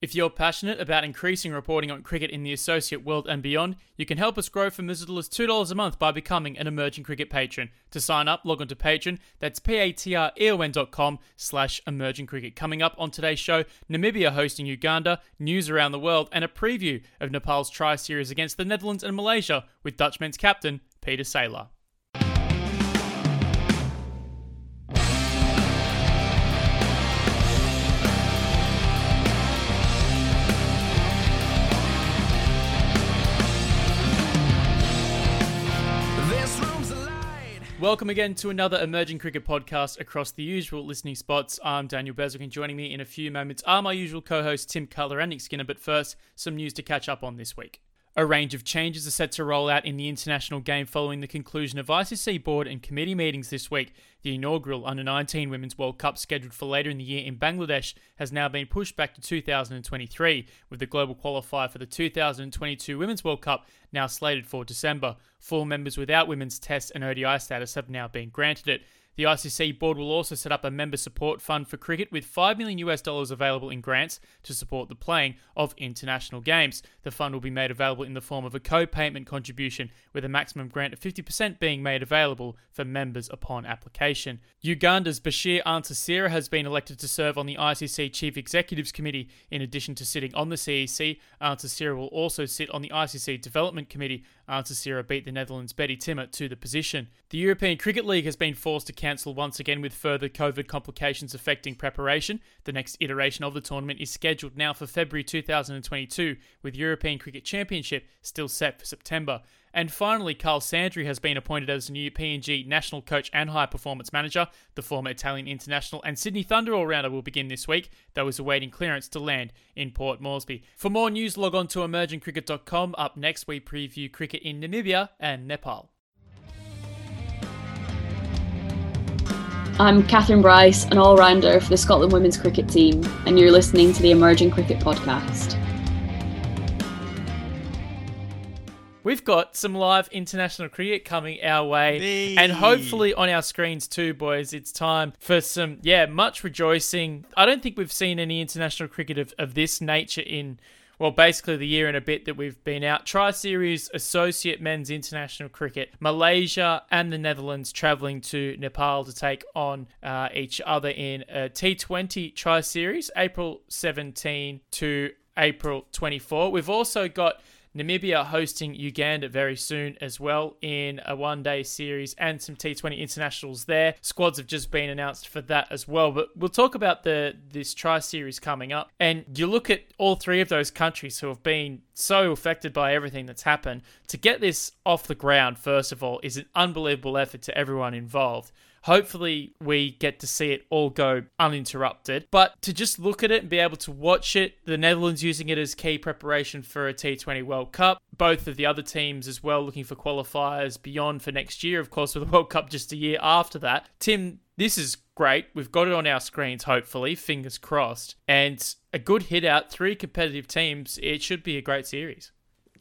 If you're passionate about increasing reporting on cricket in the associate world and beyond, you can help us grow from as little as $2 a month by becoming an emerging cricket patron. To sign up, log on to Patreon. That's p-a-t-r-e-o-n dot com slash emerging cricket. Coming up on today's show, Namibia hosting Uganda, news around the world, and a preview of Nepal's tri-series against the Netherlands and Malaysia with Dutch men's captain Pieter Seelaar. Welcome again to another Emerging Cricket podcast across the usual listening spots. I'm Daniel Beswick, and joining me in a few moments are my usual co hosts Tim Cutler and Nick Skinner. But first, some news to catch up on this week. A range of changes are set to roll out in the international game following the conclusion of ICC board and committee meetings this week. The inaugural Under 19 Women's World Cup, scheduled for later in the year in Bangladesh, has now been pushed back to 2023, with the global qualifier for the 2022 Women's World Cup now slated for December. Four members without women's test and ODI status have now been granted it. The ICC board will also set up a member support fund for cricket with 5 million US dollars available in grants to support the playing of international games. The fund will be made available in the form of a co-payment contribution with a maximum grant of 50% being made available for members upon application. Uganda's Bashir Antasira has been elected to serve on the ICC Chief Executives Committee in addition to sitting on the CEC. Antasira will also sit on the ICC Development Committee. Antasira beat the Netherlands' Betty Timmer to the position. The European Cricket League has been forced to cancel once again with further COVID complications affecting preparation. The next iteration of the tournament is scheduled now for February 2022, with European Cricket Championship still set for September. And finally, Carl Sandri has been appointed as new PNG national coach and high performance manager. The former Italian international and Sydney Thunder all rounder will begin this week, though is awaiting clearance to land in Port Moresby. For more news, log on to emergingcricket.com. Up next, we preview cricket in Namibia and Nepal. I'm Catherine Bryce, an all rounder for the Scotland women's cricket team, and you're listening to the Emerging Cricket Podcast. We've got some live international cricket coming our way, and hopefully on our screens too, boys. It's time for some, yeah, much rejoicing. I don't think we've seen any international cricket of, of this nature in well, basically the year and a bit that we've been out. Tri Series Associate Men's International Cricket. Malaysia and the Netherlands travelling to Nepal to take on uh, each other in a T20 Tri Series, April 17 to April 24. We've also got Namibia hosting Uganda very soon as well in a one day series and some T20 internationals there. Squads have just been announced for that as well. But we'll talk about the this tri series coming up. And you look at all three of those countries who have been so affected by everything that's happened. To get this off the ground, first of all, is an unbelievable effort to everyone involved. Hopefully, we get to see it all go uninterrupted. But to just look at it and be able to watch it, the Netherlands using it as key preparation for a T20 World Cup. Both of the other teams as well looking for qualifiers beyond for next year, of course, with the World Cup just a year after that. Tim, this is great. We've got it on our screens, hopefully, fingers crossed. And a good hit out, three competitive teams. It should be a great series.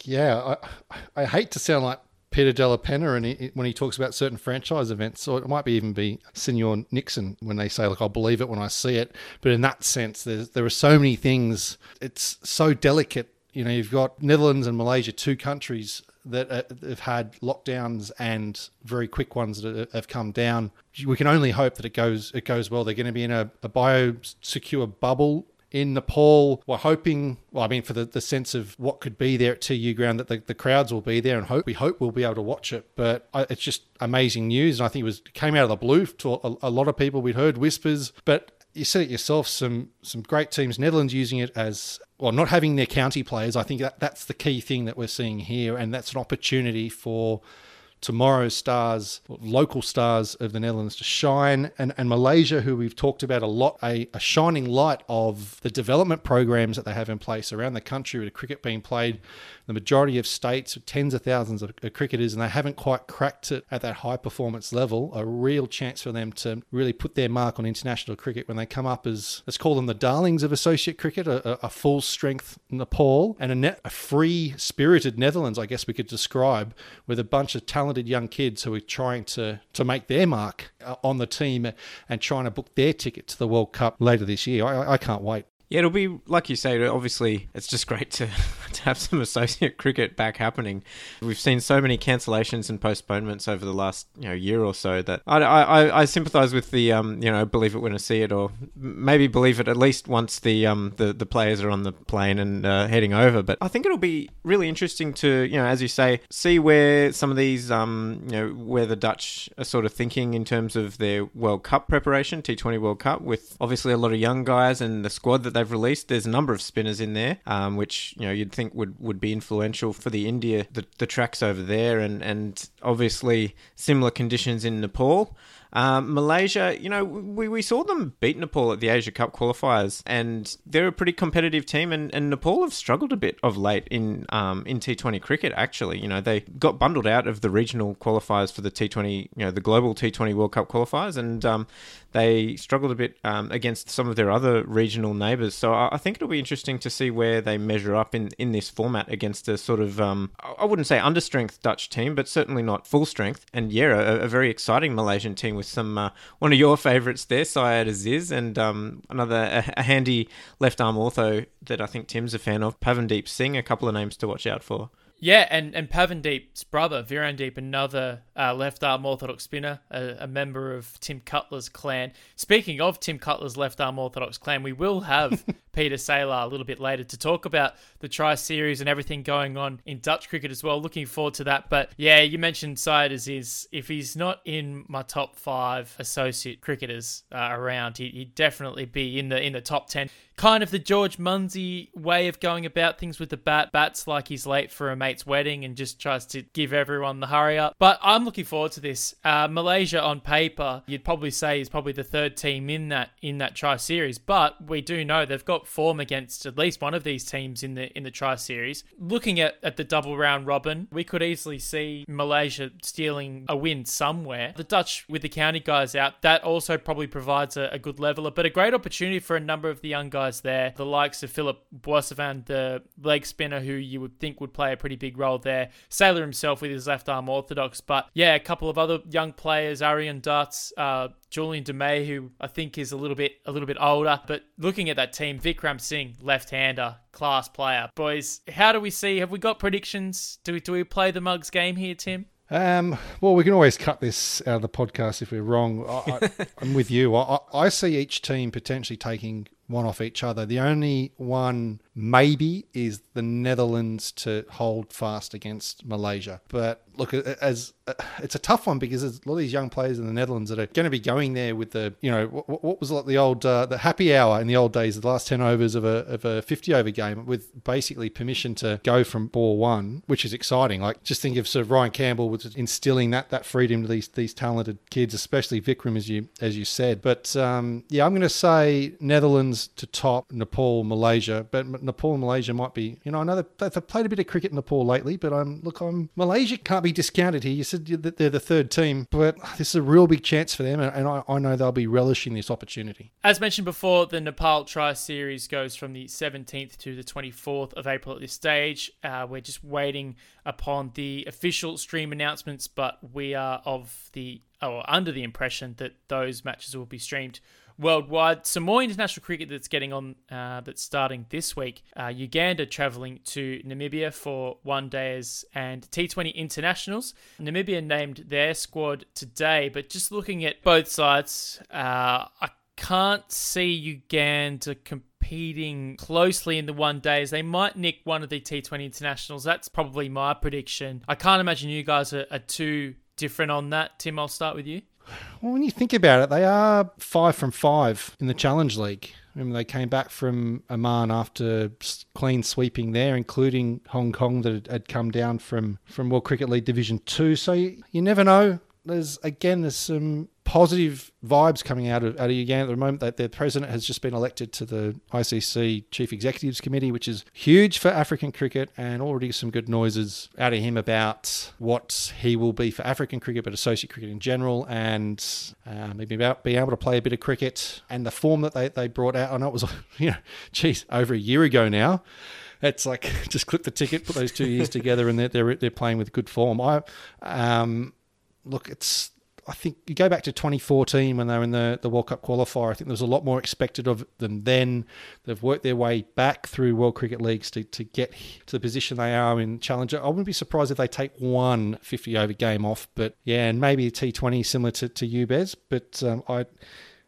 Yeah, I, I hate to sound like Peter Della Penna and he, when he talks about certain franchise events, or it might be even be Senor Nixon when they say, "Like I'll believe it when I see it." But in that sense, there are so many things. It's so delicate. You know, you've got Netherlands and Malaysia, two countries that uh, have had lockdowns and very quick ones that have come down. We can only hope that it goes it goes well. They're going to be in a, a biosecure bubble in Nepal. We're hoping, well, I mean, for the, the sense of what could be there at TU ground, that the, the crowds will be there and hope we hope we'll be able to watch it. But I, it's just amazing news. And I think it was came out of the blue to a, a lot of people. We'd heard whispers, but you said it yourself. Some some great teams. Netherlands using it as well, not having their county players. I think that that's the key thing that we're seeing here, and that's an opportunity for tomorrow's stars, local stars of the Netherlands to shine, and, and Malaysia, who we've talked about a lot, a, a shining light of the development programs that they have in place around the country with cricket being played the majority of states, tens of thousands of cricketers, and they haven't quite cracked it at that high performance level. A real chance for them to really put their mark on international cricket when they come up as, let's call them the darlings of associate cricket, a, a full strength Nepal and a, net, a free spirited Netherlands, I guess we could describe, with a bunch of talented young kids who are trying to, to make their mark uh, on the team and trying to book their ticket to the World Cup later this year. I, I can't wait. Yeah, it'll be like you say. Obviously, it's just great to to have some associate cricket back happening. We've seen so many cancellations and postponements over the last you know year or so that I I, I sympathise with the um you know believe it when I see it or maybe believe it at least once the um the, the players are on the plane and uh, heading over. But I think it'll be really interesting to you know as you say see where some of these um you know where the Dutch are sort of thinking in terms of their World Cup preparation, T20 World Cup, with obviously a lot of young guys and the squad that they've released. There's a number of spinners in there, um, which you know you'd think would, would be influential for the India the, the tracks over there, and and obviously similar conditions in Nepal. Um, Malaysia, you know, we, we saw them beat Nepal at the Asia Cup qualifiers, and they're a pretty competitive team. And, and Nepal have struggled a bit of late in um, in T20 cricket. Actually, you know, they got bundled out of the regional qualifiers for the T20, you know, the global T20 World Cup qualifiers, and um, they struggled a bit um, against some of their other regional neighbours. So I, I, think it'll be interesting to see where they measure up in, in this format against a sort of, um, I wouldn't say understrength Dutch team, but certainly not full strength. And yeah, a, a very exciting Malaysian team with some uh, one of your favourites there, Syed Aziz, and um, another a, handy left arm ortho that I think Tim's a fan of, Pavandeep Singh. A couple of names to watch out for. Yeah, and, and Pavandeep's brother, Virandeep, another uh, left arm orthodox spinner, a, a, member of Tim Cutler's clan. Speaking of Tim Cutler's left arm orthodox clan, we will have Pieter Seelaar a little bit later to talk about the Tri Series and everything going on in Dutch cricket as well. Looking forward to that. But yeah, you mentioned Syed is, If he's not in my top five associate cricketers uh, around, he, would definitely be in the in the top ten. Kind of the George Munsey way of going about things with the bat. Bats like he's late for a mate's wedding and just tries to give everyone the hurry up. But I'm looking forward to this. Uh, Malaysia on paper, you'd probably say is probably the third team in that in that Tri Series. But we do know they've got form against at least one of these teams in the in the Tri Series. Looking at, at the double round robin, we could easily see Malaysia stealing a win somewhere. The Dutch with the county guys out, that also probably provides a, a good leveler, but a great opportunity for a number of the young guys there. The likes of Philip Boissevain, the leg spinner who you would think would play a pretty big role there. Seelaar himself with his left arm orthodox, but yeah, a couple of other young players, Aryan Dutts, uh, Julian Demay, who I think is a little bit a little bit older, but looking at that team, Vikram Singh, left-hander, class player. Boys, how do we see? Have we got predictions? Do we do we play the mugs game here, Tim? Um, well, we can always cut this out of the podcast if we're wrong. I, am with you. I, I see each team potentially taking one off each other. The only one maybe is the Netherlands to hold fast against Malaysia. But look, as uh, it's a tough one because there's a lot of these young players in the Netherlands that are going to be going there with the, you know, what, what was like the old uh, the happy hour in the old days, the last ten overs of a of a fifty over game with basically permission to go from ball one, which is exciting. Like just think of sort of Ryan Campbell was instilling that that freedom to these these talented kids, especially Vikram as you as you said. But um, yeah, I'm going to say Netherlands to top Nepal, Malaysia, but Nepal and Malaysia might be, you know, I know they've played a bit of cricket in Nepal lately, but I'm look, I'm Malaysia can't be discounted here. You said that they're the third team, but this is a real big chance for them, and I, I know they'll be relishing this opportunity. As mentioned before, the Nepal Tri Series goes from the 17th to the 24th of April at this stage. Uh, we're just waiting upon the official stream announcements, but we are of the or under the impression that those matches will be streamed worldwide. Some more international cricket that's getting on, uh, that's starting this week. Uh, Uganda travelling to Namibia for one days and T20 internationals. Namibia named their squad today, but just looking at both sides, uh, I can't see Uganda competing closely in the one days. They might nick one of the T20 internationals. That's probably my prediction. I can't imagine you guys are, are too different on that. Tim, I'll start with you. Well, when you think about it, they are five from five in the Challenge League. Remember, they came back from Oman after clean sweeping there, including Hong Kong that had come down from, from World Cricket League Division 2. So you, you never know. There's, again, there's some positive vibes coming out of out of Uganda at the moment. That their president has just been elected to the ICC Chief Executives Committee, which is huge for African cricket, and already some good noises out of him about what he will be for African cricket, but associate cricket in general, and uh, maybe about being able to play a bit of cricket and the form that they, they brought out. I know it was, you know, geez, over a year ago now it's like just clip the ticket, put those two years together, and they're, they're they're playing with good form. I um, look, it's I think you go back to 2014 when they were in the, the World Cup qualifier. I think there was a lot more expected of them then. They've worked their way back through World Cricket Leagues to, to get to the position they are in Challenger. I wouldn't be surprised if they take one 50 over game off, but yeah, and maybe a T20 similar to, to you, Bez. But um, I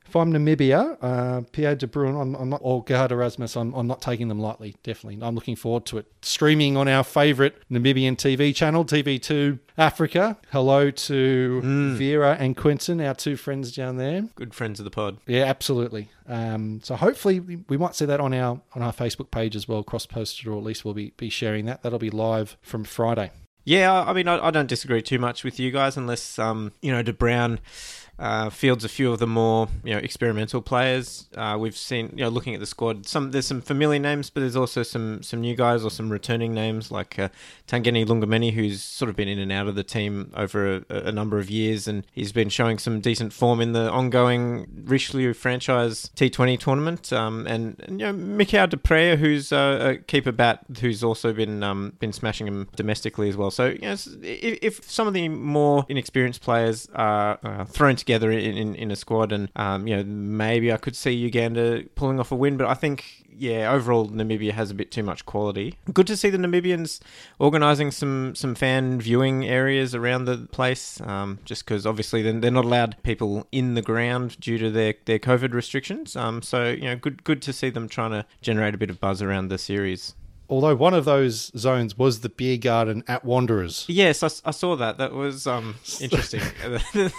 if I'm Namibia, uh, Pierre de Bruyn, I'm, I'm not, or Gerhard Erasmus, I'm, I'm not taking them lightly, definitely. I'm looking forward to it. Streaming on our favourite Namibian TV channel, TV2 Africa. Hello to mm. Vera and Quentin, our two friends down there. Good friends of the pod. Yeah, absolutely. Um, so hopefully we, we might see that on our on our Facebook page as well, cross posted, or at least we'll be, be sharing that. That'll be live from Friday. Yeah, I mean, I, I don't disagree too much with you guys, unless um, you know, De Bruyn uh, fields a few of the more you know experimental players. Uh, we've seen you know looking at the squad, some there's some familiar names, but there's also some some new guys or some returning names like uh, Tangeni Lungameni, who's sort of been in and out of the team over a, a, number of years, and he's been showing some decent form in the ongoing Richelieu franchise T20 tournament. Um, and, and, you know Mikael du Preez, who's a keeper bat, who's also been um, been smashing him domestically as well. So you know, if, if some of the more inexperienced players are uh, thrown together in, in, in a squad, and um, you know maybe I could see Uganda pulling off a win, but I think yeah, overall Namibia has a bit too much quality. Good to see the Namibians organising some some fan viewing areas around the place, um, just because obviously they're, they're not allowed people in the ground due to their, their COVID restrictions. Um, so you know, good good to see them trying to generate a bit of buzz around the series although one of those zones was the beer garden at Wanderers. Yes, I, I saw that. That was um, interesting.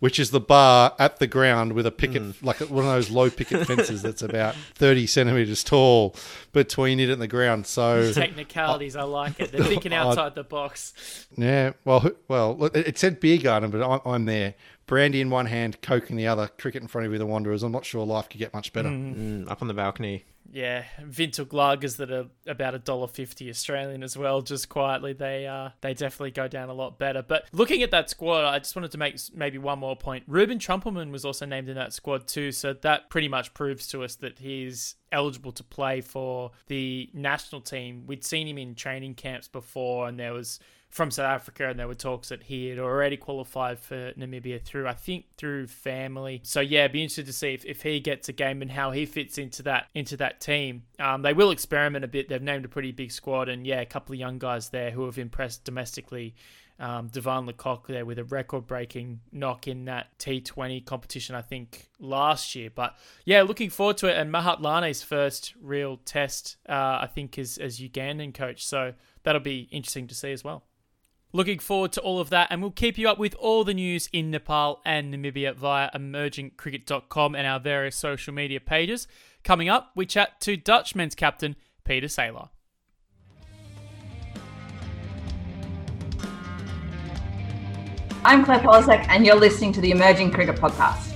Which is the bar at the ground with a picket, mm. like one of those low picket fences that's about 30 centimetres tall between it and the ground. So Technicalities, I like it. They're thinking outside the box. Yeah, well, well, it said beer garden, but I'm, I'm there brandy in one hand, coke in the other, cricket in front of you, the Wanderers. I'm not sure life could get much better. Mm. Mm, up on the balcony. Yeah, Vintag lagers that are about a dollar fifty Australian as well. Just quietly, they uh they definitely go down a lot better. But looking at that squad, I just wanted to make maybe one more point. Ruben Trumpelman was also named in that squad too, so that pretty much proves to us that he's eligible to play for the national team. We'd seen him in training camps before, and there was from South Africa, and there were talks that he had already qualified for Namibia through, I think, through family. So yeah, be interested to see if, if he gets a game and how he fits into that into that team. Um, they will experiment a bit. They've named a pretty big squad, and yeah, a couple of young guys there who have impressed domestically. Um, Divan la Cock there with a record-breaking knock in that T20 competition, I think last year. But yeah, looking forward to it. And Mahatlane's first real test, uh, I think, is as Ugandan coach. So that'll be interesting to see as well. Looking forward to all of that, and we'll keep you up with all the news in Nepal and Namibia via emergingcricket.com and our various social media pages. Coming up, we chat to Dutch men's captain Pieter Seelaar. I'm Claire Polosak, and you're listening to the Emerging Cricket Podcast.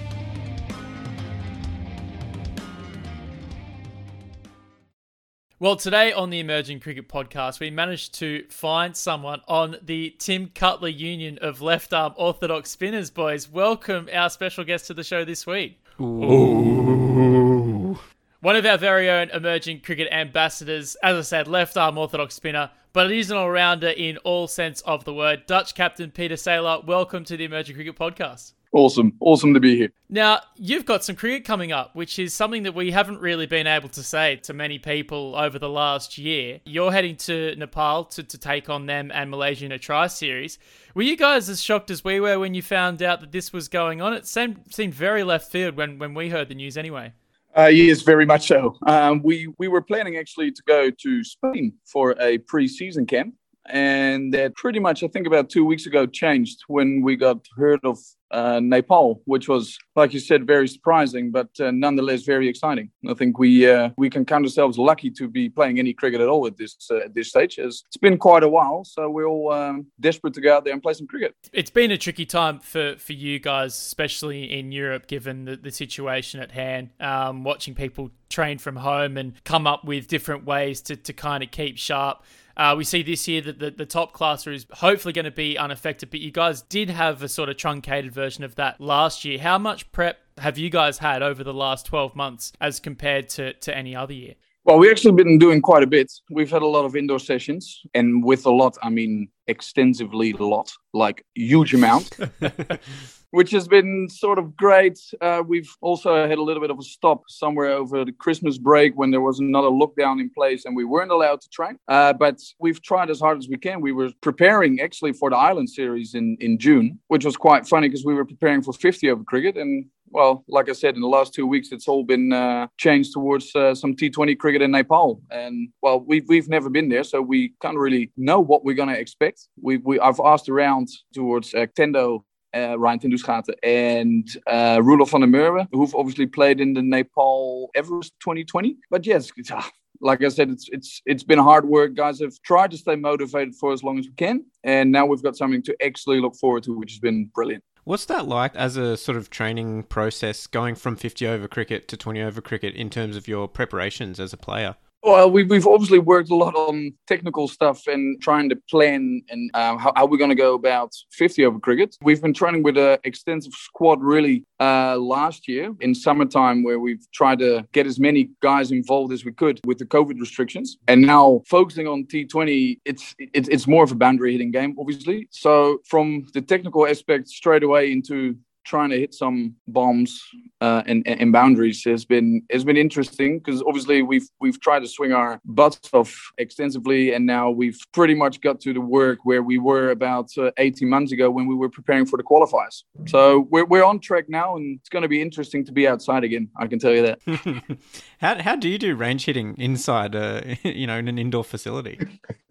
Well, today on the Emerging Cricket Podcast, we managed to find someone on the Tim Cutler Union of left arm orthodox spinners, boys. Welcome our special guest to the show this week. Ooh. One of our very own emerging cricket ambassadors, as I said, left arm orthodox spinner, but he's an all rounder in all sense of the word. Dutch captain Pieter Seelaar, welcome to the Emerging Cricket Podcast. Awesome. Awesome to be here. Now, you've got some cricket coming up, which is something that we haven't really been able to say to many people over the last year. You're heading to Nepal to, to take on them and Malaysia in a tri series. Were you guys as shocked as we were when you found out that this was going on? It seemed, seemed very left field when, when we heard the news anyway. Uh, yes, very much so. Um, we, we were planning actually to go to Spain for a pre season camp and that pretty much I think about two weeks ago changed when we got heard of uh, Nepal, which was, like you said, very surprising, but uh, nonetheless very exciting. I think we uh, we can count ourselves lucky to be playing any cricket at all at this uh, at this stage. As it's been quite a while, so we're all um, desperate to go out there and play some cricket. It's been a tricky time for, for you guys, especially in Europe, given the, the situation at hand. Um, watching people train from home and come up with different ways to, to kind of keep sharp. Uh, we see this year that the, the top classer is hopefully going to be unaffected, but you guys did have a sort of truncated version of that last year. How much prep have you guys had over the last 12 months as compared to, to any other year? Well, we've actually been doing quite a bit. We've had a lot of indoor sessions, and with a lot, I mean extensively a lot, like huge amount, which has been sort of great. Uh, we've also had a little bit of a stop somewhere over the Christmas break when there was another lockdown in place and we weren't allowed to train. Uh, but we've tried as hard as we can. We were preparing actually for the Island Series in, in June, which was quite funny because we were preparing for 50 over cricket and well, like I said, in the last two weeks, it's all been uh, changed towards uh, some T20 cricket in Nepal. And well, we've we've never been there, so we can't really know what we're going to expect. We we I've asked around towards uh, Tendo. Uh, Ryan ten Doeschate and uh, Roelof van der Merwe, who've obviously played in the Nepal Everest 2020. But yes, ah, like I said, it's it's it's been hard work. Guys have tried to stay motivated for as long as we can, and now we've got something to actually look forward to, which has been brilliant. What's that like as a sort of training process going from 50 over cricket to 20 over cricket in terms of your preparations as a player? Well, we've, we've obviously worked a lot on technical stuff and trying to plan and uh, how, how, we're going to go about 50 over cricket. We've been training with an extensive squad really uh, last year in summertime, where we've tried to get as many guys involved as we could with the COVID restrictions. And now focusing on T20, it's, it's, it's more of a boundary hitting game, obviously. So from the technical aspect straight away into trying to hit some bombs uh, and, and boundaries has been has been interesting because obviously we've we've tried to swing our butts off extensively and now we've pretty much got to the work where we were about uh, 18 months ago when we were preparing for the qualifiers. So we're we're on track now and it's going to be interesting to be outside again. I can tell you that. how how do you do range hitting inside uh, you know in an indoor facility?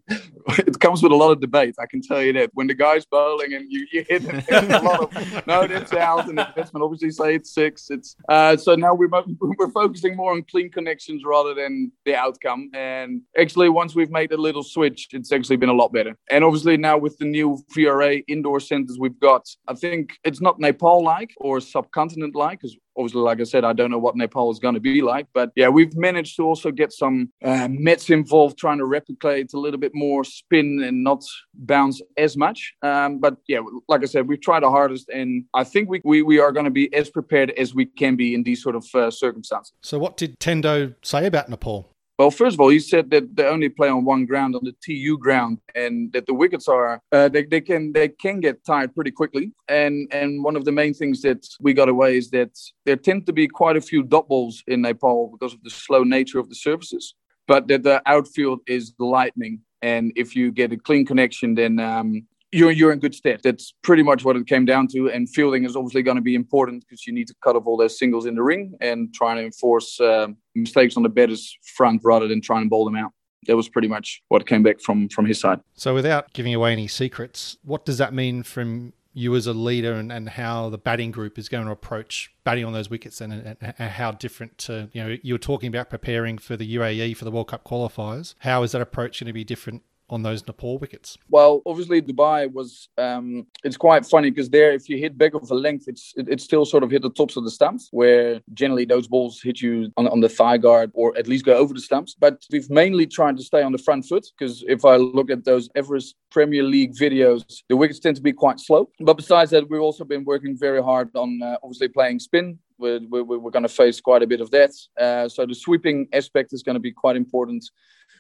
it comes with a lot of debate. I can tell you that when the guy's bowling and you, you hit it, a lot of no, that's out, and the batsman obviously say it's six. It's uh, so now we're we're focusing more on clean connections rather than the outcome. And actually, once we've made a little switch, it's actually been a lot better. And obviously now with the new VRA indoor centers we've got, I think it's not Nepal like or subcontinent like because obviously, like I said, I don't know what Nepal is going to be like. But yeah, we've managed to also get some uh, Mets involved, trying to replicate a little bit more spin and not bounce as much. Um, but yeah, like I said, we've tried our hardest, and I think we, we, we are going to be as prepared as we can be in these sort of uh, circumstances. So, what did Tendo say about Nepal? Well, first of all, he said that they only play on one ground, on the TU ground, and that the wickets are uh, they, they can they can get tired pretty quickly. And and one of the main things that we got away is that there tend to be quite a few dot balls in Nepal because of the slow nature of the surfaces, but that the outfield is lightning. And if you get a clean connection, then um, you're you're in good stead. That's pretty much what it came down to. And fielding is obviously going to be important because you need to cut off all those singles in the ring and trying to enforce uh, mistakes on the batter's front rather than trying to bowl them out. That was pretty much what came back from from his side. So, without giving away any secrets, what does that mean from you as a leader and, and how the batting group is going to approach batting on those wickets and, and, and, how different to, you know, you were talking about preparing for the UAE for the World Cup qualifiers. How is that approach going to be different on those Nepal wickets? Well, obviously Dubai was. Um, it's quite funny because there, if you hit back of a length, it's it, it, still sort of hit the tops of the stumps, where generally those balls hit you on, on the thigh guard or at least go over the stumps. But we've mainly tried to stay on the front foot because if I look at those Everest Premier League videos, the wickets tend to be quite slow. But besides that, we've also been working very hard on uh, obviously playing spin we're, we're, we're, going to face quite a bit of that. Uh, so the sweeping aspect is going to be quite important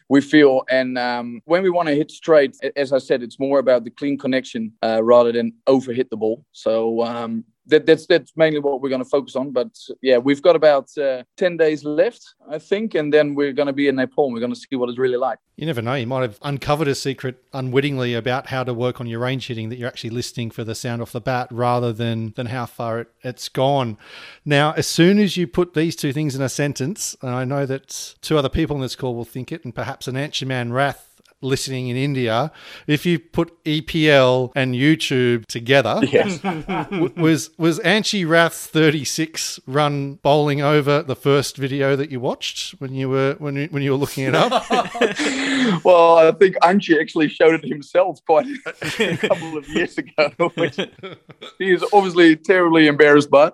we feel. And um, when we want to hit straight, as I said, it's more about the clean connection uh, rather than overhit the ball. So um, that, that's that's mainly what we're going to focus on. But yeah, we've got about uh, ten days left, I think, and then we're going to be in Nepal. and we're going to see what it's really like. You never know. You might have uncovered a secret unwittingly about how to work on your range hitting that you're actually listening for the sound off the bat rather than than how far it, it's gone. Now, as soon as you put these two things in a sentence, and I know that two other people on this call will think it, and perhaps an Anshuman Rath listening in India, if you put EPL and YouTube together, yes. was was Anchi Rath 36 run bowling over the first video that you watched when you were when you, when you were looking it up? well, I think Anchi actually showed it himself quite a couple of years ago, which he is obviously terribly embarrassed by.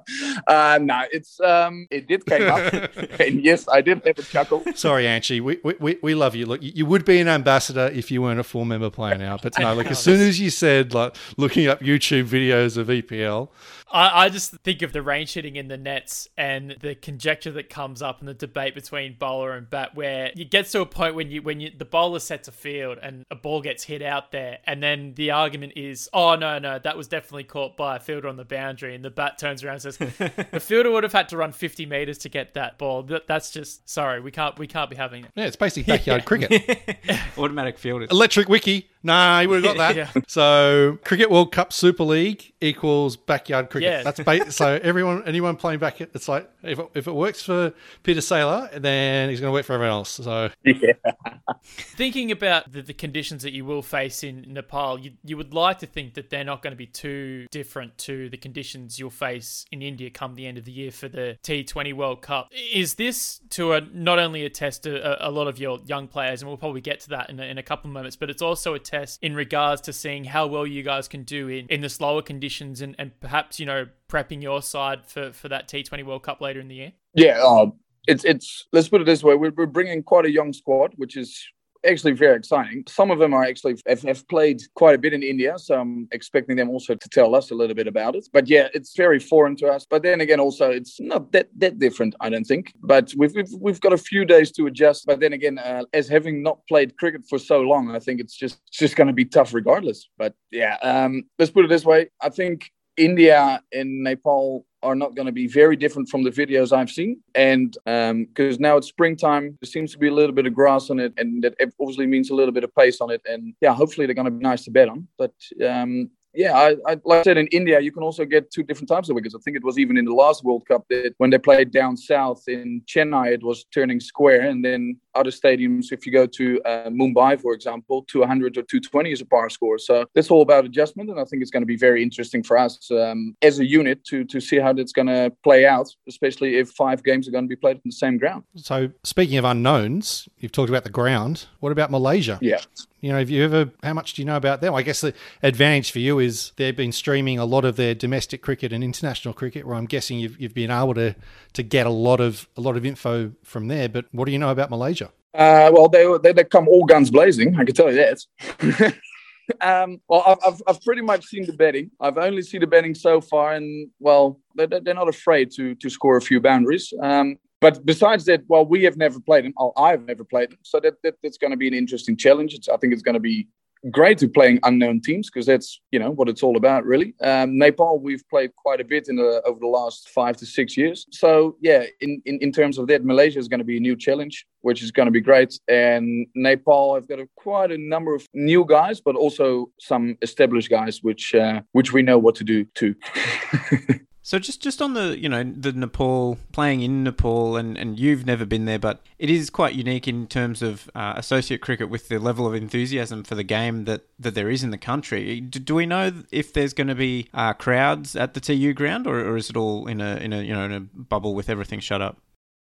Uh, no, it's um, it did came up, and yes, I did have a chuckle. Sorry, Anchi, we, we we love you. Look, you would be an ambassador if you weren't a full member player now. But no, like as soon as you said like looking up YouTube videos of EPL, I, I just think of the range hitting in the nets and the conjecture that comes up in the debate between bowler and bat, where it gets to a point when you when you the bowler sets a field and a ball gets hit out there, and then the argument is, oh no no that was definitely caught by a fielder on the boundary, and the bat turns around and says the fielder would have had to run 50 meters to get that ball. That, that's just sorry, we can't we can't be having it. Yeah, it's basically backyard cricket. Automatic fielders. Electric Wiki. Nah, he would have got that. Yeah. So, Cricket World Cup Super League equals backyard cricket. Yeah. That's ba- so everyone, anyone playing back, it's like if it, if it works for Pieter Seelaar, then he's going to work for everyone else. So, Thinking about the, the conditions that you will face in Nepal, you, you would like to think that they're not going to be too different to the conditions you'll face in India come the end of the year for the T20 World Cup. Is this to a, not only a test to a, a lot of your young players, and we'll probably get to that in a, in a couple of moments, but it's also a test in regards to seeing how well you guys can do in, in the slower conditions and, and perhaps, you know, prepping your side for, for that T20 World Cup later in the year? Yeah, um, it's it's. Let's put it this way: we're, we're bringing quite a young squad, which is actually very exciting. Some of them are actually have, have played quite a bit in India, so I'm expecting them also to tell us a little bit about it. But yeah, it's very foreign to us. But then again, also it's not that that different, I don't think. But we've we've, we've got a few days to adjust. But then again, uh, as having not played cricket for so long, I think it's just it's just going to be tough regardless. But yeah, um, let's put it this way: I think India and Nepal are not going to be very different from the videos I've seen. And because um, now it's springtime, there seems to be a little bit of grass on it, and that obviously means a little bit of pace on it. And yeah, hopefully they're going to be nice to bet on. But um, yeah, I, I, like I said, in India, you can also get two different types of wickets. I think it was even in the last World Cup that when they played down south in Chennai, it was turning square. And then other stadiums, if you go to uh, Mumbai, for example, 200 or 220 is a par score. So that's all about adjustment. And I think it's going to be very interesting for us um, as a unit to, to see how that's going to play out, especially if five games are going to be played on the same ground. so speaking of unknowns, you've talked about the ground. What about Malaysia? Yeah. You know, have you ever? How much do you know about them? I guess the advantage for you is they've been streaming a lot of their domestic cricket and international cricket, where I'm guessing you've, you've been able to to get a lot of a lot of info from there. But what do you know about Malaysia? Uh, well, they, they they come all guns blazing. I can tell you that. um, well, I've, I've pretty much seen the betting. I've only seen the betting so far, and well, they're, they're not afraid to to score a few boundaries. Um, but besides that, well, we have never played them. Oh, I've never played them, so that, that that's going to be an interesting challenge. It's, I think it's going to be great to playing unknown teams because that's you know what it's all about really. Um, nepal we've played quite a bit in the, over the last five to six years. So yeah in, in, in terms of that malaysia is going to be a new challenge which is going to be great. And nepal i've got a, quite a number of new guys but also some established guys which uh, which we know what to do too So just just on the you know the Nepal playing in Nepal and, and you've never been there, but it is quite unique in terms of uh, associate cricket with the level of enthusiasm for the game that, that there is in the country. Do, do we know if there's going to be uh, crowds at the TU ground, or, or is it all in a in a you know in a bubble with everything shut up?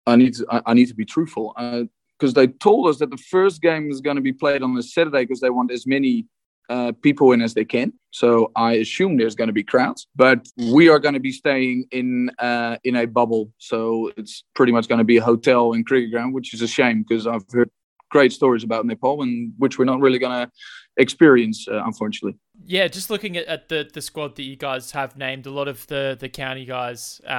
I need to I, I need to be truthful because they told us that the first game is going to be played on a Saturday because they want as many uh, people in as they can. So I assume there's going to be crowds, but we are going to be staying in uh, in a bubble. So it's pretty much going to be a hotel and cricket ground, which is a shame because I've heard great stories about Nepal, and which we're not really going to experience, uh, unfortunately. Yeah, just looking at, at the, the squad that you guys have named, a lot of the, the county guys uh,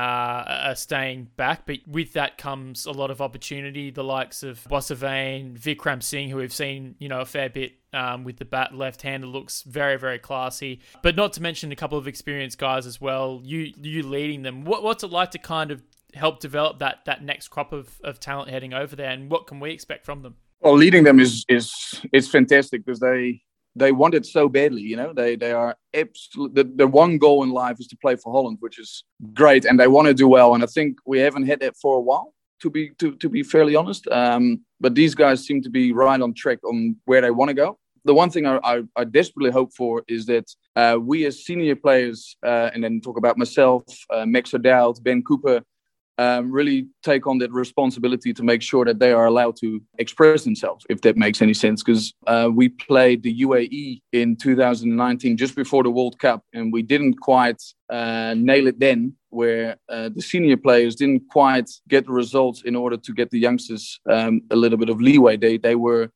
are staying back, but with that comes a lot of opportunity. The likes of Wasavane, Vikram Singh, who we've seen, you know, a fair bit um, with the bat left hander, looks very, very classy. But not to mention a couple of experienced guys as well. You you leading them. What what's it like to kind of help develop that that next crop of, of talent heading over there, and what can we expect from them? Well, leading them is is is fantastic because they they want it so badly. You know, they they are absolute. The, the one goal in life is to play for Holland, which is great, and they want to do well. And I think we haven't had that for a while, to be to to be fairly honest. Um, but these guys seem to be right on track on where they want to go. The one thing I, I, I desperately hope for is that uh, we as senior players, uh, and then talk about myself, uh, Max O'Dowd, Ben Cooper, um, really take on that responsibility to make sure that they are allowed to express themselves, if that makes any sense. Because uh, we played the UAE in 2019, just before the World Cup, and we didn't quite uh, nail it then, where uh, the senior players didn't quite get the results in order to get the youngsters um, a little bit of leeway. They they were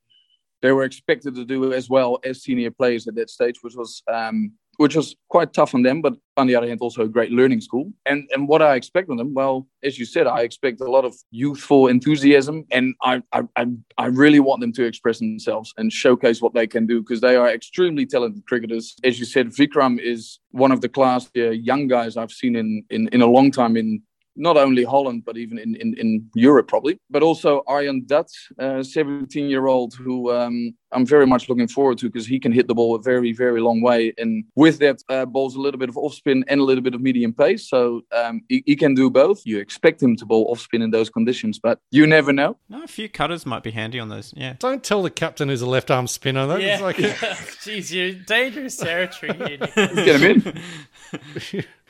they were expected to do as well as senior players at that stage, which was um, which was quite tough on them, but on the other hand, also a great learning school. And and what I expect of them, well, as you said, I expect a lot of youthful enthusiasm, and I I I, I really want them to express themselves and showcase what they can do because they are extremely talented cricketers. As you said, Vikram is one of the class uh, young guys I've seen in, in in a long time in not only Holland, but even in, in, in Europe, probably. But also Aryan Dutt, 17 year old, who um, I'm very much looking forward to because he can hit the ball a very, very long way. And with that, uh, bowls a little bit of off spin and a little bit of medium pace. So um, he, he, can do both. You expect him to bowl off spin in those conditions, but you never know. No, a few cutters might be handy on those. Yeah. Don't tell the captain who's a left arm spinner. That yeah. like... Jeez, you're dangerous territory here. Get him in.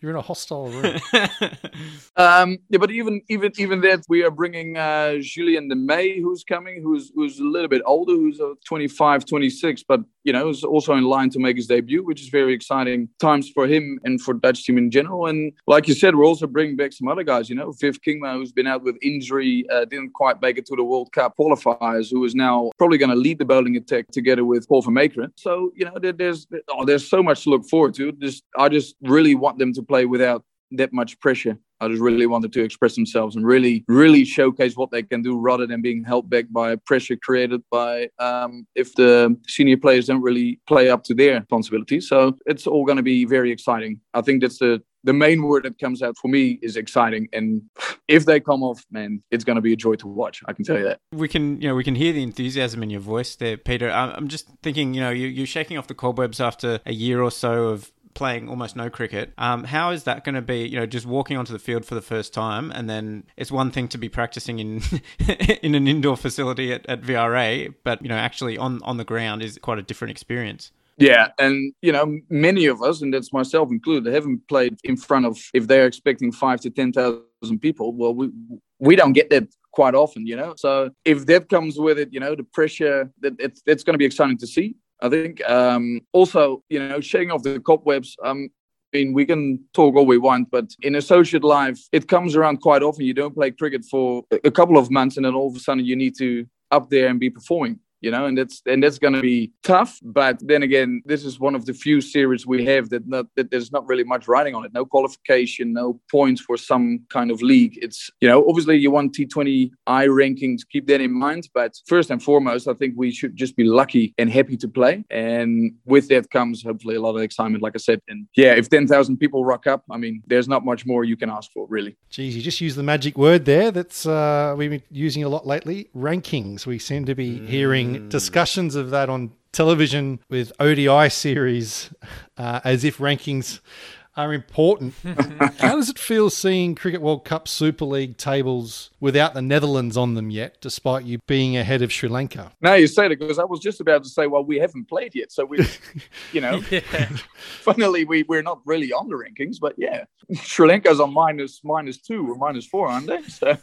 You're in a hostile room. um, yeah, but even even even that, we are bringing uh, Julien de May, who's coming, who's who's a little bit older, who's uh, 25, 26, but you know is also in line to make his debut, which is very exciting times for him and for Dutch team in general. And like you said, we're also bringing back some other guys. You know, Viv Kingma, who's been out with injury, uh, didn't quite make it to the World Cup qualifiers, who is now probably going to lead the bowling attack together with Paul van Meekeren. So you know, there, there's oh, there's so much to look forward to. Just I just really want them to play without that much pressure. I just really wanted to express themselves and really, really showcase what they can do rather than being held back by pressure created by um, if the senior players don't really play up to their responsibilities. So it's all going to be very exciting. I think that's the the main word that comes out for me is exciting and if they come off man it's going to be a joy to watch i can tell you that we can you know we can hear the enthusiasm in your voice there peter i'm just thinking you know you're shaking off the cobwebs after a year or so of playing almost no cricket. Um, how is that going to be? You know, just walking onto the field for the first time, and then it's one thing to be practicing in in an indoor facility at, at VRA, but you know, actually on on the ground is quite a different experience. Yeah, and you know, many of us, and that's myself included, haven't played in front of if they're expecting five to ten thousand people. Well, we we don't get that quite often, you know. So if that comes with it, you know, the pressure that it's, it's going to be exciting to see. I think. Um, also, you know, shaking off the cobwebs. Um, I mean, we can talk all we want, but in associate life, it comes around quite often. You don't play cricket for a couple of months, and then all of a sudden you need to up there and be performing you know, and that's and that's going to be tough. But then again, this is one of the few series we have that not that there's not really much riding on it. No qualification, no points for some kind of league. It's you know, obviously you want T20I rankings, keep that in mind. But first and foremost, I think we should just be lucky and happy to play. And with that comes hopefully a lot of excitement, like I said. And yeah, if ten thousand people rock up, I mean, there's not much more you can ask for, really. Geez, you just used the magic word there. That's uh, we've been using a lot lately. Rankings. We seem to be mm. Discussions of that on television with ODI series uh, as if rankings are important. How does it feel seeing Cricket World Cup Super League tables without the Netherlands on them yet, despite you being ahead of Sri Lanka? Now you say it because I was just about to say, well, we haven't played yet, so we, you know, yeah. funnily we we're not really on the rankings, but yeah, Sri Lanka's on minus minus two or minus four, aren't they? So.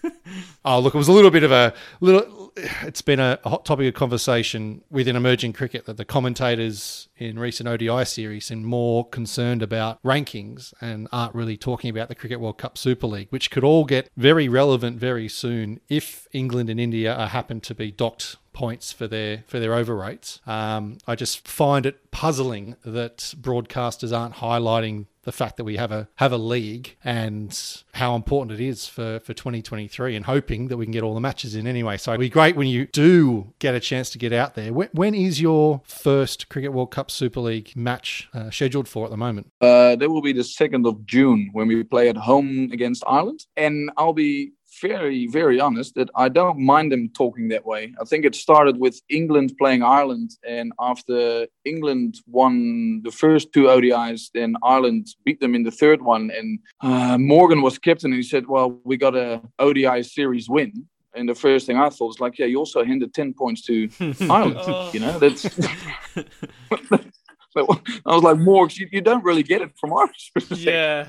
Oh, look, it was a little bit of a little. It's been a hot topic of conversation within emerging cricket that the commentators in recent ODI series seem more concerned about rankings and aren't really talking about the Cricket World Cup Super League, which could all get very relevant very soon if England and India are happen to be docked points for their for their over rates. Um, I just find it puzzling that broadcasters aren't highlighting the fact that we have a have a league and how important it is for, for 2023 and hoping that we can get all the matches in anyway. So it'd be great when you do get a chance to get out there. when, when is your first Cricket World Cup Super League match uh, scheduled for at the moment? Uh, will be the 2nd of June when we play at home against Ireland. And I'll be very, very honest that I don't mind them talking that way. I think it started with England playing Ireland, and after England won the first two ODIs, then Ireland beat them in the third one. And uh, Morgan was captain, and he said, "Well, we got a ODI series win." And the first thing I thought was like, "Yeah, you also handed ten points to Ireland. oh. You know, that's." I was like, Morgs, you, you, don't really get it from ours. yeah.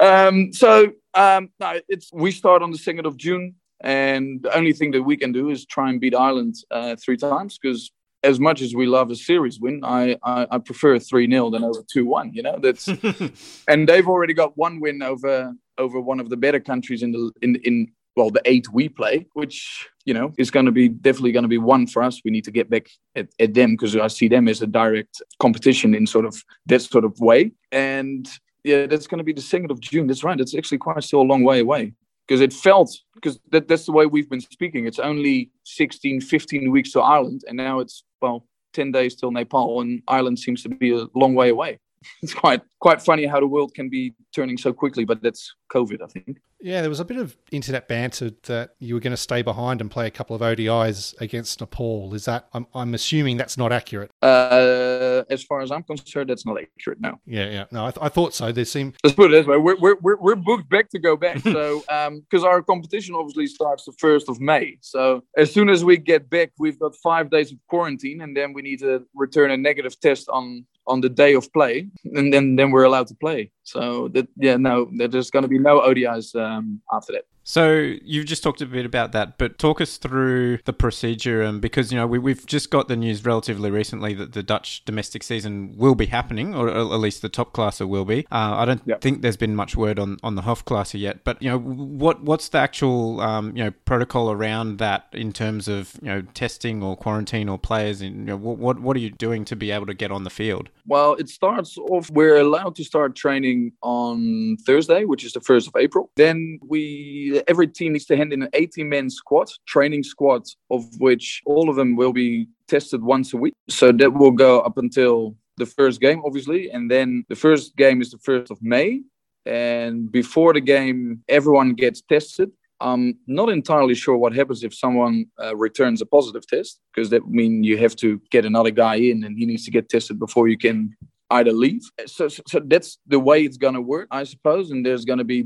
um, so um, no, it's we start on the second of June, and the only thing that we can do is try and beat Ireland uh, three times because as much as we love a series win, I I, I prefer three 0 than over two one. You know that's, and they've already got one win over over one of the better countries in the in in well, the eight we play, which you know is going to be definitely going to be one for us. We need to get back at, at them because I see them as a direct competition in sort of that sort of way. And yeah, that's going to be the second of June. That's right. It's actually quite still a long way away because it felt because that, that's the way we've been speaking. It's only 16, 15 weeks to Ireland, and now it's well 10 days till Nepal, and Ireland seems to be a long way away. It's quite quite funny how the world can be turning so quickly, but that's COVID, I think. Yeah, there was a bit of internet banter that you were going to stay behind and play a couple of ODIs against Nepal. Is that? I'm, I'm assuming that's not accurate. Uh, as far as I'm concerned, that's not accurate. No. Yeah, yeah. No, I, th- I thought so. There seemed. Let's put it this way: we're we're we're, we're booked back to go back. so, um, because our competition obviously starts the first of May. So as soon as we get back, we've got five days of quarantine, and then we need to return a negative test on on the day of play, and then then we're allowed to play. So that yeah, no, there's going to be no ODIs um, after that. So you've just talked a bit about that, but talk us through the procedure, and because you know we, have just got the news relatively recently that the Dutch domestic season will be happening, or at least the Topklasse will be. Uh, I don't yep. think there's been much word on, on the Hoofdklasse yet, but you know what what's the actual um, you know protocol around that in terms of you know testing or quarantine or players, and you know, what what are you doing to be able to get on the field? Well, it starts off. We're allowed to start training on Thursday, which is the first of April. Then we every team needs to hand in an 18 man squad, training squad, of which all of them will be tested once a week. So that will go up until the first game, obviously. And then the first game is the 1st of May. And before the game, everyone gets tested. I'm not entirely sure what happens if someone uh, returns a positive test, because that means you have to get another guy in and he needs to get tested before you can either leave. So, so, that's the way it's going to work, I suppose. And there's going to be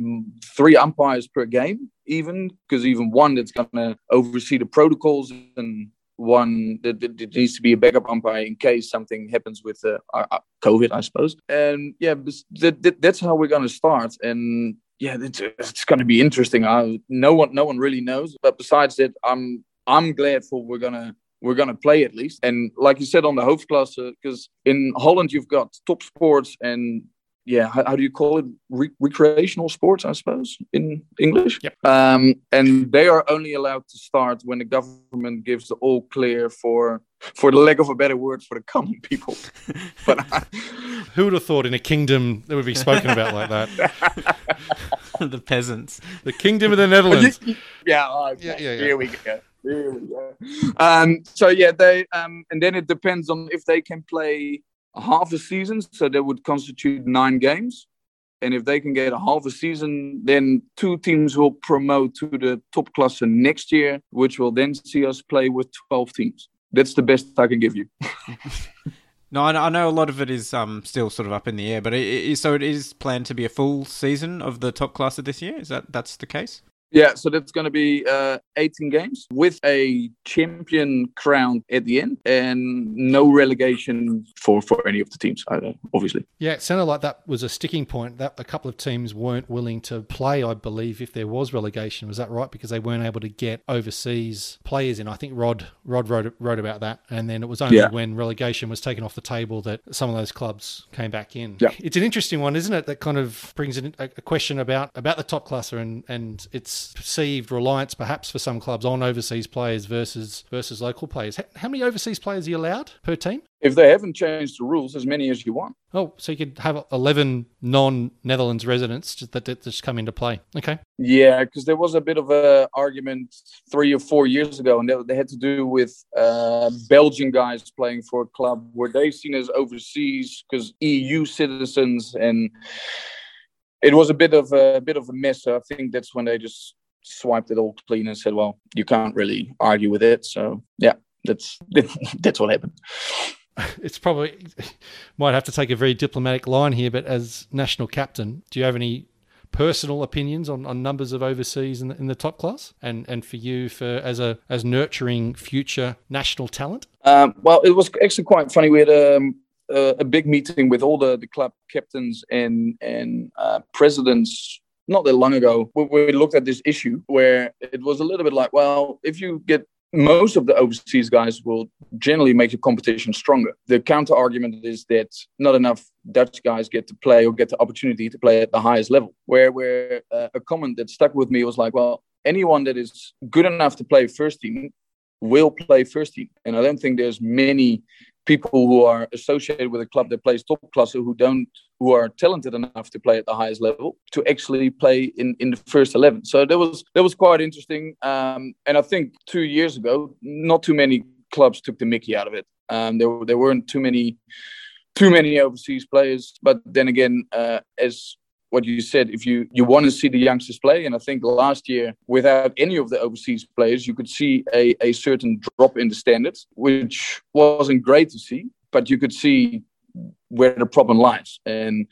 three umpires per game, even because even one that's going to oversee the protocols and one that, that, that, needs to be a backup umpire in case something happens with uh, uh, COVID, I suppose. And yeah, that, that, that's how we're going to start. And yeah, it's, it's going to be interesting. I, no one, no one really knows. But besides that, I'm I'm glad for we're gonna we're going to play at least. And like you said on the hoofdklasse, because in Holland you've got top sports and yeah, how, how do you call it? Re- recreational sports, I suppose, in English. Yep. Um, and they are only allowed to start when the government gives the all clear for, for the lack of a better word, for the common people. but I, who would have thought in a kingdom that would be spoken about like that? the peasants, the kingdom of the Netherlands. yeah, oh, yeah, yeah, yeah. Here we go. Um, so yeah, they um, and then it depends on if they can play half a season. So that would constitute nine games, and if they can get a half a season, then two teams will promote to the top class next year, which will then see us play with twelve teams. That's the best I can give you. No, I know a lot of it is um, still sort of up in the air, but it, it, so it is planned to be a full season of the top class of this year. Is that that's the case? Yeah, so that's going to be uh, 18 games with a champion crown at the end and no relegation for, for any of the teams, obviously. Yeah, it sounded like that was a sticking point. That a couple of teams weren't willing to play, I believe, if there was relegation. Was that right? Because they weren't able to get overseas players in. I think Rod Rod wrote wrote about that, and then it was only yeah. when relegation was taken off the table that some of those clubs came back in. Yeah. it's an interesting one, isn't it? That kind of brings in a, a question about about the Topklasse and and its perceived reliance, perhaps for some clubs, on overseas players versus versus local players. How many overseas players are you allowed per team? If they haven't changed the rules, as many as you want. Oh, so you could have 11 non Netherlands residents that, that just come into play. Okay. Yeah, because there was a bit of a argument three or four years ago, and they, they had to do with uh, Belgian guys playing for a club where they seen as overseas because EU citizens and it was a bit of a, a bit of a mess. So I think that's when they just swiped it all clean and said, "Well, you can't really argue with it." So yeah, that's that's what happened. It's probably might have to take a very diplomatic line here, but as national captain, do you have any personal opinions on, on numbers of overseas in the, in the top class, and and for you for as a as nurturing future national talent? Um, well, it was actually quite funny. We had um, a, big meeting with all the, the club captains and and uh, presidents not that long ago we, we looked at this issue where it was a little bit like well if you get most of the overseas guys will generally make the competition stronger. The counter argument is that not enough Dutch guys get to play or get the opportunity to play at the highest level. Where where uh, a comment that stuck with me was like, well, anyone that is good enough to play first team will play first team. And I don't think there's many people who are associated with a club that plays top class who don't who are talented enough to play at the highest level to actually play in, in the first 11 so that was that was quite interesting. Um, and i think two years ago not too many clubs took the mickey out of it. Um, there, there weren't too many too many overseas players. But then again uh, as what you said if you you want to see the youngsters play and i think last year without any of the overseas players you could see a, a certain drop in the standards which wasn't great to see but you could see where the problem lies and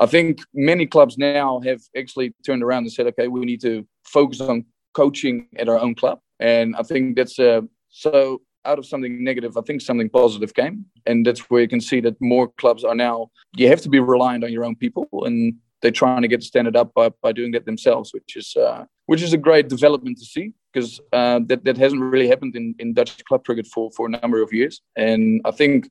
i think many clubs now have actually turned around and said okay we need to focus on coaching at our own club and i think that's uh, so out of something negative, I think something positive came. And that's where you can see that more clubs are now, you have to be reliant on your own people. And they're trying to get standard up by, by doing that themselves, which is uh, which is a great development to see because uh, that that hasn't really happened in, in Dutch club cricket for for a number of years. And I think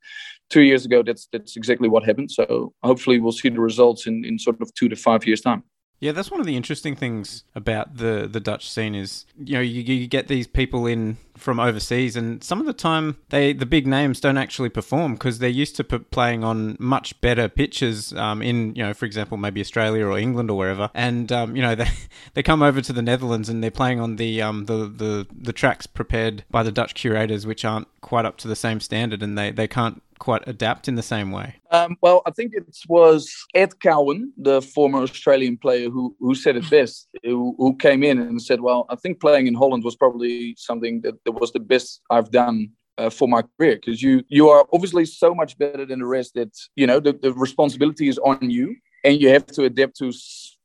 two years ago that's that's exactly what happened. So hopefully we'll see the results in in sort of two to five years time. Yeah, that's one of the interesting things about the the Dutch scene is you know you, you get these people in from overseas, and some of the time they the big names don't actually perform because they're used to p- playing on much better pitches um, in you know for example maybe Australia or England or wherever, and um, you know they they come over to the Netherlands and they're playing on the um the, the the tracks prepared by the Dutch curators, which aren't quite up to the same standard, and they they can't quite adapt in the same way? Um, well, I think it was Ed Cowan, the former Australian player, who who said it best. Who, who came in and said, "Well, I think playing in Holland was probably something that, that was the best I've done." Uh, for my career because you you are obviously so much better than the rest that you know the, the responsibility is on you and you have to adapt to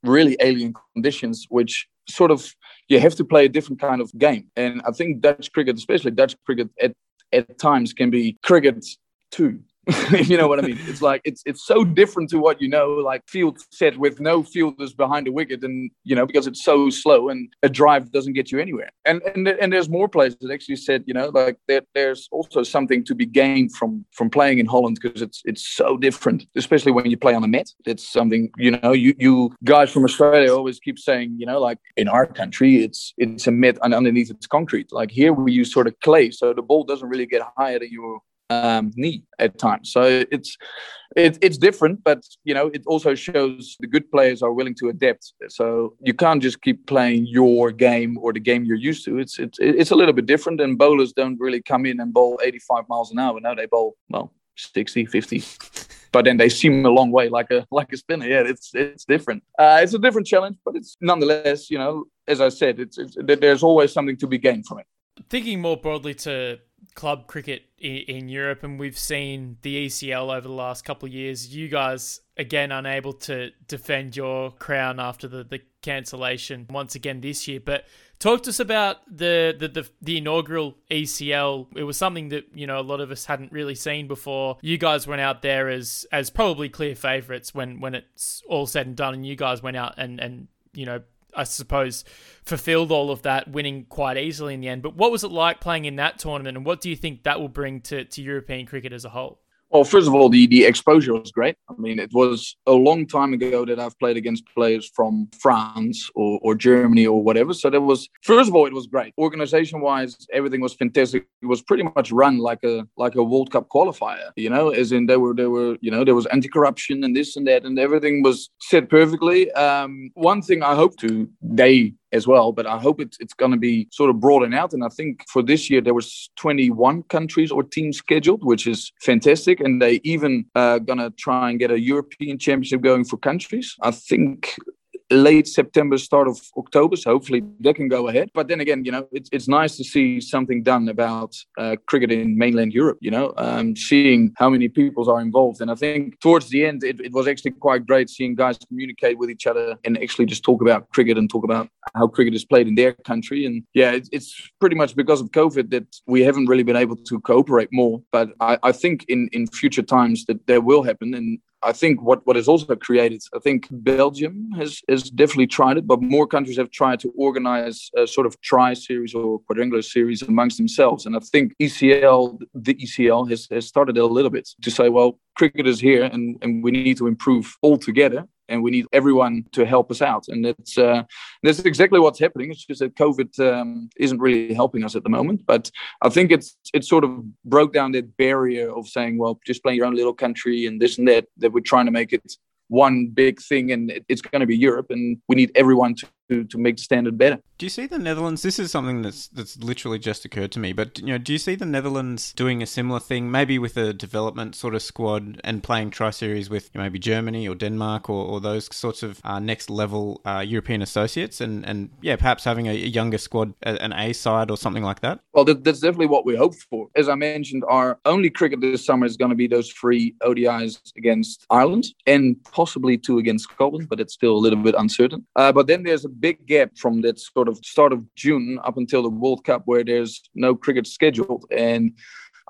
really alien conditions which sort of you have to play a different kind of game and i think dutch cricket especially dutch cricket at at times can be cricket two. you know what I mean? It's like it's it's so different to what you know, like field set with no fielders behind the wicket, and you know because it's so slow and a drive doesn't get you anywhere. And and and there's more players that actually said, you know, like there, there's also something to be gained from from playing in Holland because it's it's so different, especially when you play on a net. It's something you know you you guys from Australia always keep saying, you know, like in our country it's it's a net and underneath it's concrete. Like here we use sort of clay, so the ball doesn't really get higher than your um, knee at times. So it's it, it's different, but you know it also shows the good players are willing to adapt. So you can't just keep playing your game or the game you're used to. It's it's it's a little bit different, and bowlers don't really come in and bowl 85 miles an hour. No, they bowl well 60, 50. But then they seem a long way, like a like a spinner. Yeah, it's it's different. Uh, it's a different challenge, but it's nonetheless, you know, as I said, it's, it's there's always something to be gained from it. Thinking more broadly to club cricket in Europe, and we've seen the ECL over the last couple of years. You guys again unable to defend your crown after the, the cancellation once again this year. But talk to us about the, the the, the inaugural ECL. It was something that you know a lot of us hadn't really seen before. You guys went out there as as probably clear favourites when when it's all said and done, and you guys went out and and you know I suppose, fulfilled all of that, winning quite easily in the end. But what was it like playing in that tournament, and what do you think that will bring to, to European cricket as a whole? Well, first of all, the, the exposure was great. I mean, it was a long time ago that I've played against players from France or, or Germany or whatever. So that was first of all, it was great. Organization wise, everything was fantastic. It was pretty much run like a like a World Cup qualifier, you know, as in there were there were, you know, there was anti-corruption and this and that, and everything was set perfectly. Um, one thing I hope to they as well. But I hope it's it's going to be sort of broadened out. And I think for this year there was 21 countries or teams scheduled, which is fantastic. And they even uh, going to try and get a European Championship going for countries. I think late September, start of October. So hopefully they can go ahead. But then again, you know, it's, it's nice to see something done about uh, cricket in mainland Europe, you know, um, seeing how many people are involved. And I think towards the end, it, it was actually quite great seeing guys communicate with each other and actually just talk about cricket and talk about how cricket is played in their country. And yeah, it, it's pretty much because of COVID that we haven't really been able to cooperate more. But I, I think in, in future times that there will happen. And I think what, what is also created, I think Belgium has, has definitely tried it, but more countries have tried to organize a sort of tri series or quadrangular series amongst themselves. And I think ECL, the ECL has, has started a little bit to say, well, cricket is here and, and we need to improve all together and we need everyone to help us out. And it's uh, that's exactly what's happening. It's just that COVID um, isn't really helping us at the moment. But I think it's it sort of broke down that barrier of saying, well, just play your own little country and this and that. That we're trying to make it one big thing, and it's going to be Europe, and we need everyone to to, to make the standard better. Do you see the Netherlands? This is something that's that's literally just occurred to me. But you know, do you see the Netherlands doing a similar thing, maybe with a development sort of squad and playing tri series with maybe Germany or Denmark or, or those sorts of uh, next level uh, European associates, and and yeah, perhaps having a, a, younger squad, an A side or something like that. Well, that, that's definitely what we hope for. As I mentioned, our only cricket this summer is going to be those three ODIs against Ireland and possibly two against Scotland, but it's still a little bit uncertain. Uh, but then there's a big gap from that sort of start of June up until the World Cup where there's no cricket scheduled. And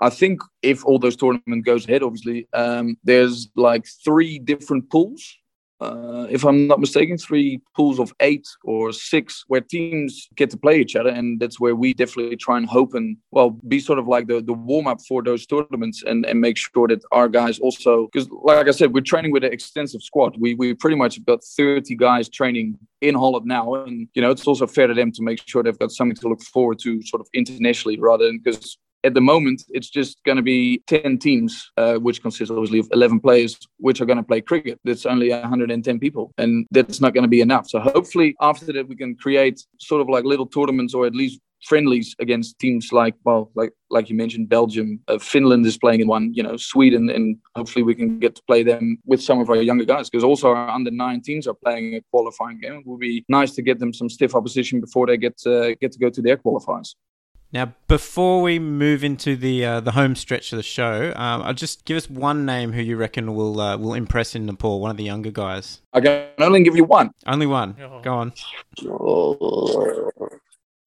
I think if all those tournament goes ahead, obviously, um, there's like three different pools uh, if I'm not mistaken, three pools of eight or six where teams get to play each other. And that's where we definitely try and hope and, well, be sort of like the, the warm up for those tournaments and, and make sure that our guys also, because like I said, we're training with an extensive squad. We, we pretty much got 30 guys training in Holland now. And, you know, it's also fair to them to make sure they've got something to look forward to sort of internationally rather than because at the moment, it's just going to be 10 teams, uh, which consists obviously of 11 players, which are going to play cricket. That's only 110 people, and that's not going to be enough. So hopefully, after that, we can create sort of like little tournaments or at least friendlies against teams like well like like you mentioned belgium uh, finland is playing in one you know sweden and hopefully we can get to play them with some of our younger guys because also our under 19s are playing a qualifying game it would be nice to get them some stiff opposition before they get uh, get to go to their qualifiers now, before we move into the uh, the home stretch of the show, um, I'll just give us one name who you reckon will uh, will impress in Nepal. One of the younger guys. I can only give you one. Only one. Oh. Go on.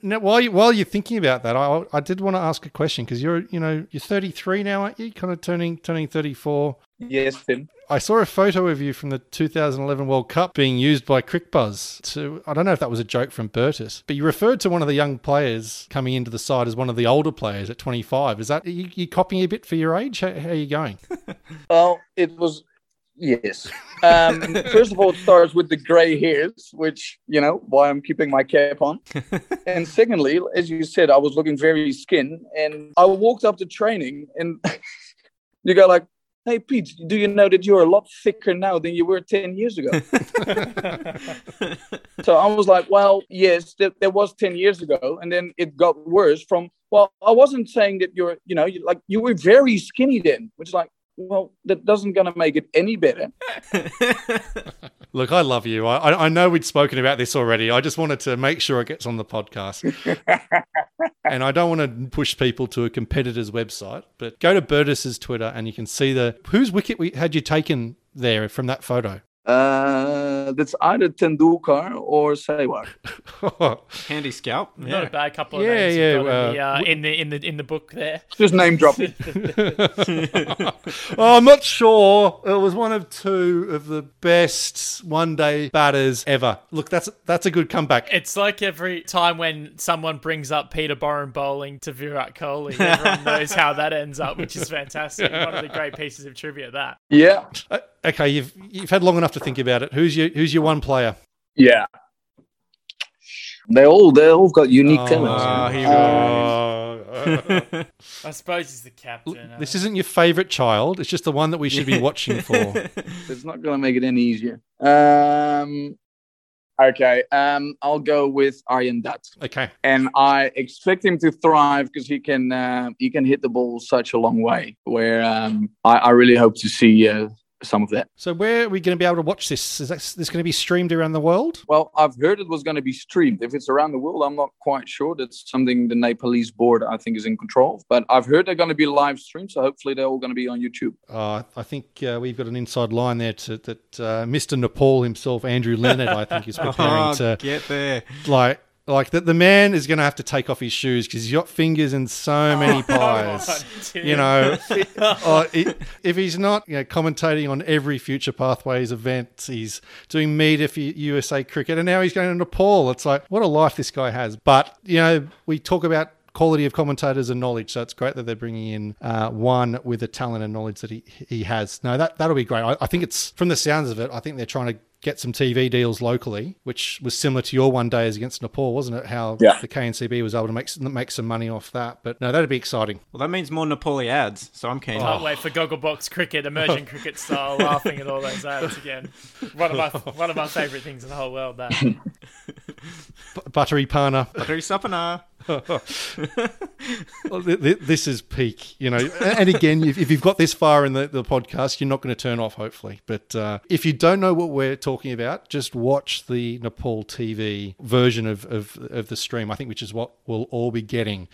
Now, while you, while you're thinking about that, I, I did want to ask a question because you're you know you're 33 now, aren't you? Kind of turning turning 34. Yes, Tim. I saw a photo of you from the 2011 World Cup being used by Cricbuzz to, I don't know if that was a joke from Bertus, but you referred to one of the young players coming into the side as one of the older players at 25. Is that, you, you copying a bit for your age? How, how are you going? well, it was, yes. Um, first of all, it starts with the grey hairs, which, you know, why I'm keeping my cap on. and secondly, as you said, I was looking very skin and I walked up to training and you go like, Hey, Pete, do you know that you're a lot thicker now than you were 10 years ago? so I was like, well, yes, that, that was 10 years ago. And then it got worse from, well, I wasn't saying that you're, you know, like you were very skinny then, which is like, well, that doesn't going to make it any better. Look, I love you. I, I know we'd spoken about this already. I just wanted to make sure it gets on the podcast. and I don't want to push people to a competitor's website, but go to Bertus's Twitter and you can see the whose wicket we had you taken there from that photo. Uh, that's either Tendulkar or Sehwag. Handy scalp. Yeah. Not a bad couple of yeah, names yeah, uh, in, the, uh, in the in the in the book there. Just name dropping. oh, I'm not sure. It was one of two of the best one day batters ever. Look, that's that's a good comeback. It's like every time when someone brings up Peter Borren bowling to Virat Kohli, everyone knows how that ends up, which is fantastic. One of the great pieces of trivia. That. Yeah. Uh, okay, you've you've had long enough to think about it. Who's your who's your one player? Yeah. They all they all got unique oh, talents. Oh, I suppose he's the captain. This isn't your favourite child. It's just the one that we should be watching for. it's not going to make it any easier. Um, okay, um, I'll go with Aryan Dutt. Okay, and I expect him to thrive because he can uh, he can hit the ball such a long way. Where um, I, I really hope to see uh, some of that. So where are we going to be able to watch this? Is that, this going to be streamed around the world? Well, I've heard it was going to be streamed. If it's around the world, I'm not quite sure. That's something the Nepalese board, I think, is in control of. But I've heard they're going to be live streamed, so hopefully they're all going to be on YouTube. Uh, I think uh, we've got an inside line there to, that uh, Mr. Nepal himself, Andrew Leonard, I think, is preparing oh, to get there. Like like that, the man is going to have to take off his shoes because he's got fingers in so many oh, pies. you know, uh, if he's not you know, commentating on every Future Pathways event, he's doing media for USA Cricket, and now he's going to Nepal. It's like what a life this guy has. But you know, we talk about quality of commentators and knowledge. So it's great that they're bringing in uh, one with the talent and knowledge that he he has. No, that that'll be great. I, I, think it's from the sounds of it. I think they're trying to get some TV deals locally, which was similar to your one days against Nepal, wasn't it? How Yeah. the KNCB was able to make make some money off that. But no, that'd be exciting. Well, that means more Nepali ads, so I'm keen. Can't wait for Gogglebox cricket, emerging cricket style, laughing at all those ads again. One of my one of my favourite things in the whole world. That B- buttery Pana. buttery Sapana. Well, th- th- this is peak, you know. And again, if, if you've got this far in the, the podcast, you're not going to turn off, hopefully. But uh, if you don't know what we're talking about, just watch the Nepal TV version of, of, of the stream, I think, which is what we'll all be getting.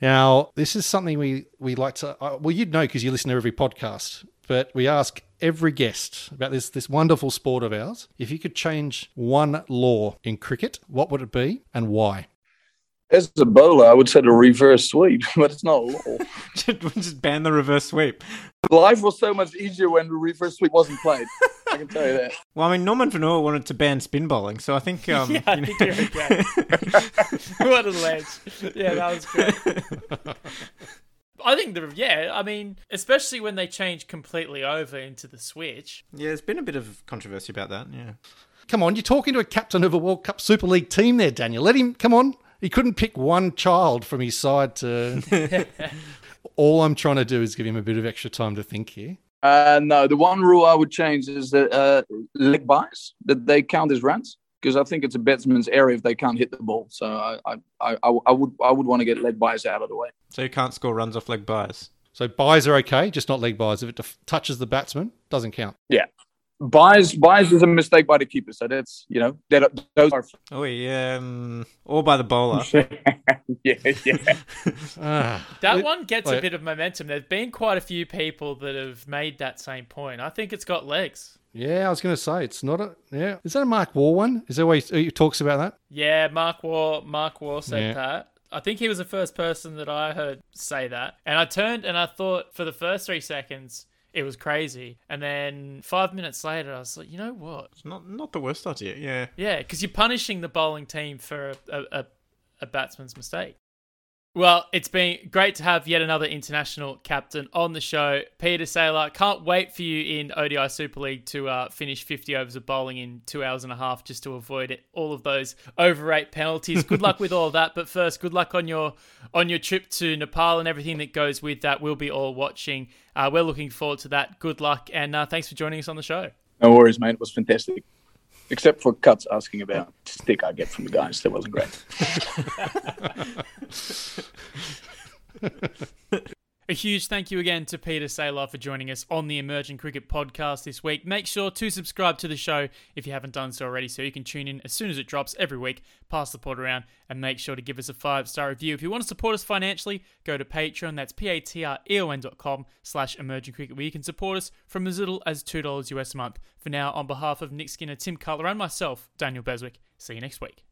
Now, this is something we, we like to, uh, well, you'd know because you listen to every podcast, but we ask every guest about this, this wonderful sport of ours. If you could change one law in cricket, what would it be and why? As a bowler, I would say the reverse sweep, but it's not a law. Just ban the reverse sweep. Life was so much easier when the reverse sweep wasn't played. I can tell you that. Well, I mean, Norman Vanua wanted to ban spin bowling, so I think. Um, yeah, I you know- think you're okay. what a ledge! Yeah, that was great. I think the yeah, I mean, especially when they change completely over into the switch. yeah, there's been a bit of controversy about that. Yeah. Come on, you're talking to a captain of a World Cup Super League team there, Daniel. Let him come on. He couldn't pick one child from his side to. All I'm trying to do is give him a bit of extra time to think here. Uh, no, the one rule I would change is that uh, leg byes that they count as runs because I think it's a batsman's area if they can't hit the ball. So I, I, I, I would I would want to get leg byes out of the way. So you can't score runs off leg byes. So byes are okay, just not leg byes. If it def- touches the batsman, doesn't count. Byes byes is a mistake by the keeper. So that's you know that those are Oh, yeah. Um, or by the bowler. yeah yeah. Ah. That Wait- one gets a bit of momentum. There've been quite a few people that have made that same point. I think it's got legs. Yeah, I was going to say it's not a. Yeah, is that a Mark Waugh one? Is there where he, he talks about that? Yeah, Mark Waugh. Mark Waugh said Yeah. that. I think he was the first person that I heard say that. And I turned and I thought for the first three seconds it was crazy, and then five minutes later I was like, you know what? It's not not the worst idea. Yeah. Yeah, because you're punishing the bowling team for a, a, a batsman's mistake. Well, it's been great to have yet another international captain on the show. Pieter Seelaar, can't wait for you in ODI Super League to uh, finish 50 overs of bowling in two hours and a half just to avoid it, all of those overrate penalties. Good luck with all of that. But first, good luck on your on your trip to Nepal and everything that goes with that. We'll be all watching. Uh, we're looking forward to that. Good luck and uh, thanks for joining us on the show. No worries, mate. It was fantastic. Except for cuts asking about stick I get from the guys. That wasn't great. A huge thank you again to Pieter Seelaar for joining us on the Emerging Cricket podcast this week. Make sure to subscribe to the show if you haven't done so already so you can tune in as soon as it drops every week. Pass the pod around and make sure to give us a five star review. If you want to support us financially, go to Patreon. That's p-a-t-r-e-o-n dot com slash emerging cricket where you can support us from as little as $2 US a month. For now, on behalf of Nick Skinner, Tim Cutler and myself, Daniel Beswick, see you next week.